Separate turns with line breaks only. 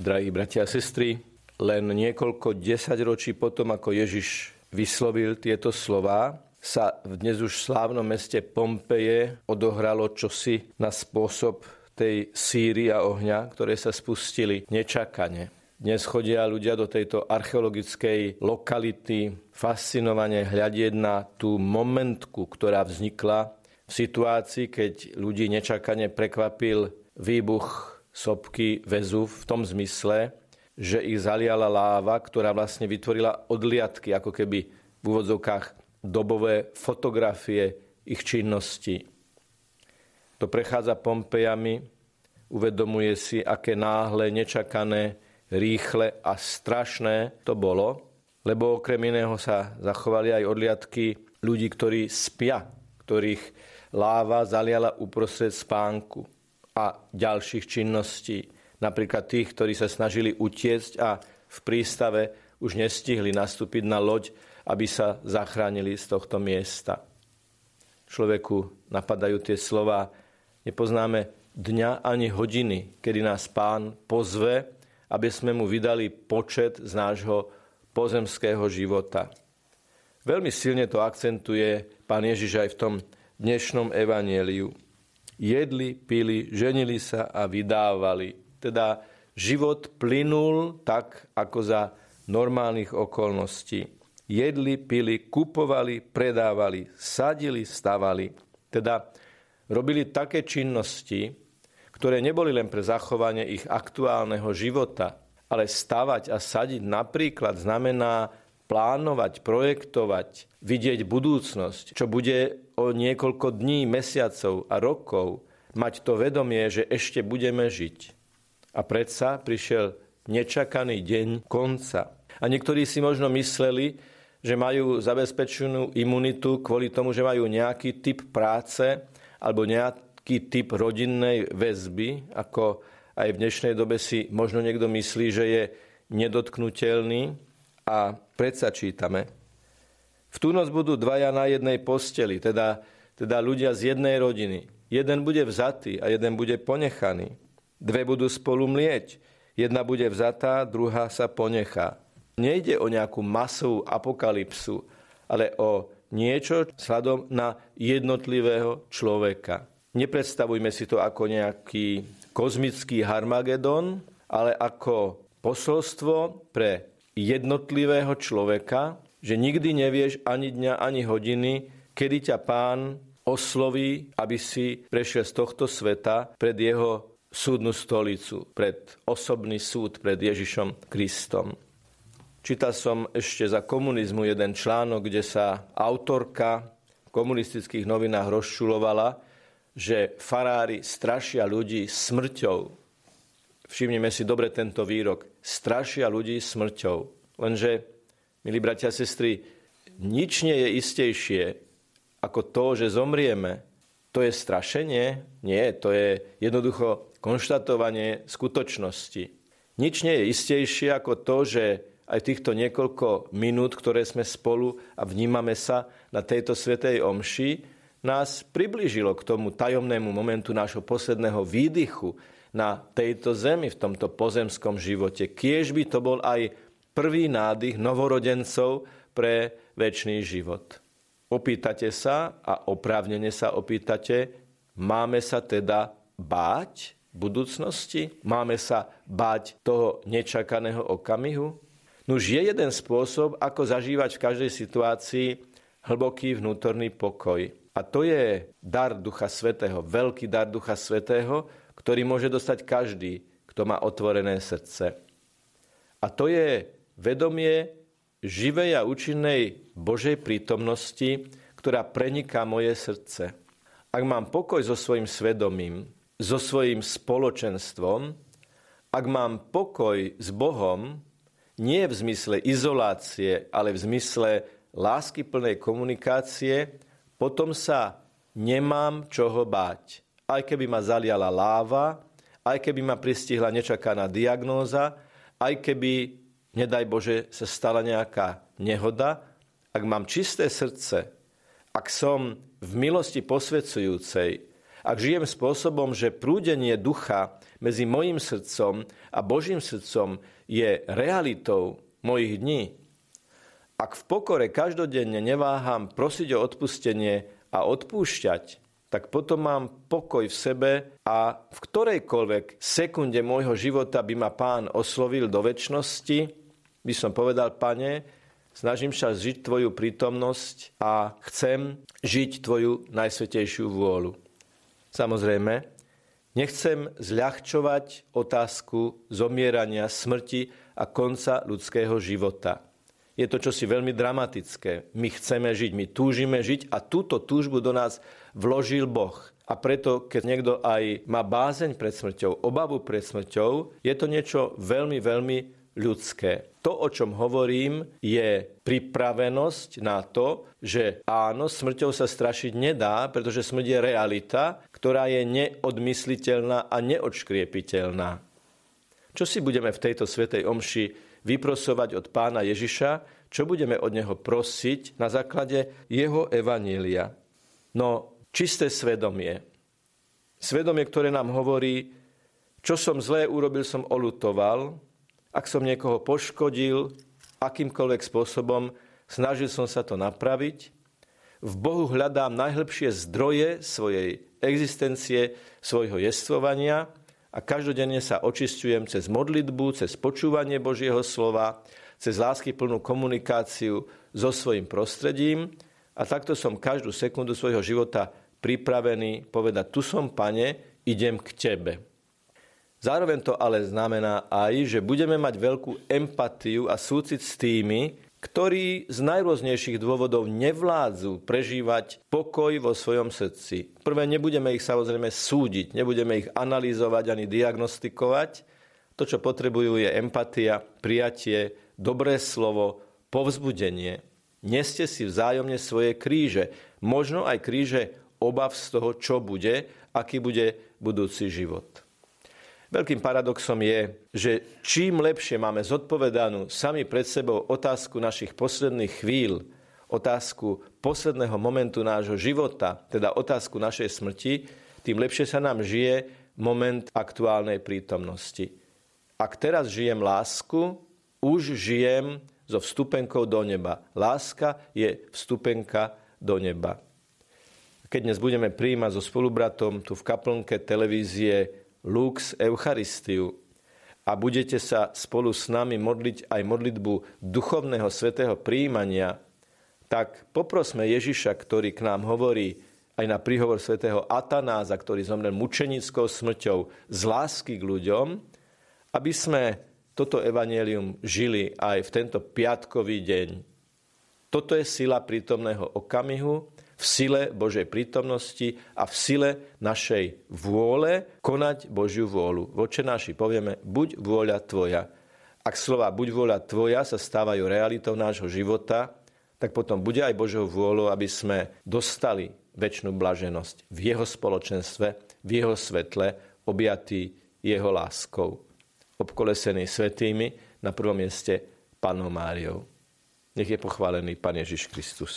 Drahí bratia a sestry, len niekoľko desaťročí potom, ako Ježiš vyslovil tieto slová, sa v dnes už slávnom meste Pompeje odohralo čosi na spôsob tej síry a ohňa, ktoré sa spustili nečakane. Dnes chodia ľudia do tejto archeologickej lokality fascinovane hľadieť na tú momentku, ktorá vznikla v situácii, keď ľudí nečakane prekvapil výbuch sopky väzu v tom zmysle, že ich zaliala láva, ktorá vlastne vytvorila odliadky, ako keby v úvodzovkách dobové fotografie ich činnosti. To prechádza Pompejami, uvedomuje si, aké náhle, nečakané rýchle a strašné to bolo, lebo okrem iného sa zachovali aj odliadky ľudí, ktorí spia, ktorých láva zaliala uprostred spánku a ďalších činností. Napríklad tých, ktorí sa snažili utiecť a v prístave už nestihli nastúpiť na loď, aby sa zachránili z tohto miesta. Človeku napadajú tie slova, nepoznáme dňa ani hodiny, kedy nás pán pozve aby sme mu vydali počet z nášho pozemského života. Veľmi silne to akcentuje pán Ježiš aj v tom dnešnom evanieliu. Jedli, pili, ženili sa a vydávali. Teda život plynul tak, ako za normálnych okolností. Jedli, pili, kupovali, predávali, sadili, stavali. Teda robili také činnosti, ktoré neboli len pre zachovanie ich aktuálneho života, ale stavať a sadiť napríklad znamená plánovať, projektovať, vidieť budúcnosť, čo bude o niekoľko dní, mesiacov a rokov, mať to vedomie, že ešte budeme žiť. A predsa prišiel nečakaný deň konca. A niektorí si možno mysleli, že majú zabezpečenú imunitu kvôli tomu, že majú nejaký typ práce alebo nejaký typ rodinnej väzby, ako aj v dnešnej dobe si možno niekto myslí, že je nedotknutelný. A predsa čítame. V tú noc budú dvaja na jednej posteli, teda, teda ľudia z jednej rodiny. Jeden bude vzatý a jeden bude ponechaný. Dve budú spolu mlieť. Jedna bude vzatá, druhá sa ponechá. Nejde o nejakú masovú apokalypsu, ale o niečo sladom na jednotlivého človeka. Nepredstavujme si to ako nejaký kozmický Harmagedon, ale ako posolstvo pre jednotlivého človeka, že nikdy nevieš ani dňa, ani hodiny, kedy ťa pán osloví, aby si prešiel z tohto sveta pred jeho súdnu stolicu, pred osobný súd pred Ježišom Kristom. Čítal som ešte za komunizmu jeden článok, kde sa autorka v komunistických novinách rozčulovala, že farári strašia ľudí smrťou. Všimnime si dobre tento výrok. Strašia ľudí smrťou. Lenže, milí bratia a sestry, nič nie je istejšie ako to, že zomrieme. To je strašenie? Nie, to je jednoducho konštatovanie skutočnosti. Nič nie je istejšie ako to, že aj týchto niekoľko minút, ktoré sme spolu a vnímame sa na tejto svetej omši, nás priblížilo k tomu tajomnému momentu nášho posledného výdychu na tejto zemi, v tomto pozemskom živote. Kiež by to bol aj prvý nádych novorodencov pre väčší život. Opýtate sa a oprávnene sa opýtate, máme sa teda báť budúcnosti? Máme sa báť toho nečakaného okamihu? Nuž je jeden spôsob, ako zažívať v každej situácii hlboký vnútorný pokoj. A to je dar Ducha Svetého, veľký dar Ducha Svetého, ktorý môže dostať každý, kto má otvorené srdce. A to je vedomie živej a účinnej Božej prítomnosti, ktorá preniká moje srdce. Ak mám pokoj so svojim svedomím, so svojim spoločenstvom, ak mám pokoj s Bohom, nie v zmysle izolácie, ale v zmysle láskyplnej komunikácie, potom sa nemám čoho báť. Aj keby ma zaliala láva, aj keby ma pristihla nečakaná diagnóza, aj keby, nedaj Bože, sa stala nejaká nehoda, ak mám čisté srdce, ak som v milosti posvedzujúcej, ak žijem spôsobom, že prúdenie ducha medzi mojim srdcom a Božím srdcom je realitou mojich dní, ak v pokore každodenne neváham prosiť o odpustenie a odpúšťať, tak potom mám pokoj v sebe a v ktorejkoľvek sekunde môjho života by ma pán oslovil do väčšnosti, by som povedal, pane, snažím sa žiť tvoju prítomnosť a chcem žiť tvoju najsvetejšiu vôľu. Samozrejme, nechcem zľahčovať otázku zomierania, smrti a konca ľudského života je to čosi veľmi dramatické. My chceme žiť, my túžime žiť a túto túžbu do nás vložil Boh. A preto, keď niekto aj má bázeň pred smrťou, obavu pred smrťou, je to niečo veľmi, veľmi ľudské. To, o čom hovorím, je pripravenosť na to, že áno, smrťou sa strašiť nedá, pretože smrť je realita, ktorá je neodmysliteľná a neodškriepiteľná. Čo si budeme v tejto svetej omši vyprosovať od pána Ježiša, čo budeme od neho prosiť na základe jeho evanília. No, čisté svedomie. Svedomie, ktoré nám hovorí, čo som zlé urobil, som olutoval, ak som niekoho poškodil, akýmkoľvek spôsobom, snažil som sa to napraviť. V Bohu hľadám najhlbšie zdroje svojej existencie, svojho jestvovania a každodenne sa očistujem cez modlitbu, cez počúvanie Božieho slova, cez lásky plnú komunikáciu so svojim prostredím a takto som každú sekundu svojho života pripravený povedať, tu som, pane, idem k tebe. Zároveň to ale znamená aj, že budeme mať veľkú empatiu a súcit s tými, ktorí z najrôznejších dôvodov nevládzu prežívať pokoj vo svojom srdci. Prvé, nebudeme ich samozrejme súdiť, nebudeme ich analyzovať ani diagnostikovať. To, čo potrebujú, je empatia, prijatie, dobré slovo, povzbudenie. Neste si vzájomne svoje kríže, možno aj kríže obav z toho, čo bude, aký bude budúci život. Veľkým paradoxom je, že čím lepšie máme zodpovedanú sami pred sebou otázku našich posledných chvíľ, otázku posledného momentu nášho života, teda otázku našej smrti, tým lepšie sa nám žije moment aktuálnej prítomnosti. Ak teraz žijem lásku, už žijem so vstupenkou do neba. Láska je vstupenka do neba. Keď dnes budeme príjmať so spolubratom tu v kaplnke televízie Lux Eucharistiu a budete sa spolu s nami modliť aj modlitbu duchovného svetého príjmania, tak poprosme Ježiša, ktorý k nám hovorí aj na príhovor svätého Atanáza, ktorý zomrel mučenickou smrťou z lásky k ľuďom, aby sme toto evanelium žili aj v tento piatkový deň. Toto je sila prítomného okamihu, v sile Božej prítomnosti a v sile našej vôle konať Božiu vôľu. Voče naši povieme, buď vôľa Tvoja. Ak slova buď vôľa Tvoja sa stávajú realitou nášho života, tak potom bude aj Božou vôľou, aby sme dostali väčšinu blaženosť v Jeho spoločenstve, v Jeho svetle, objatý Jeho láskou. Obkolesený svetými, na prvom mieste Panou Máriou. Nech je pochválený Pán Ježiš Kristus.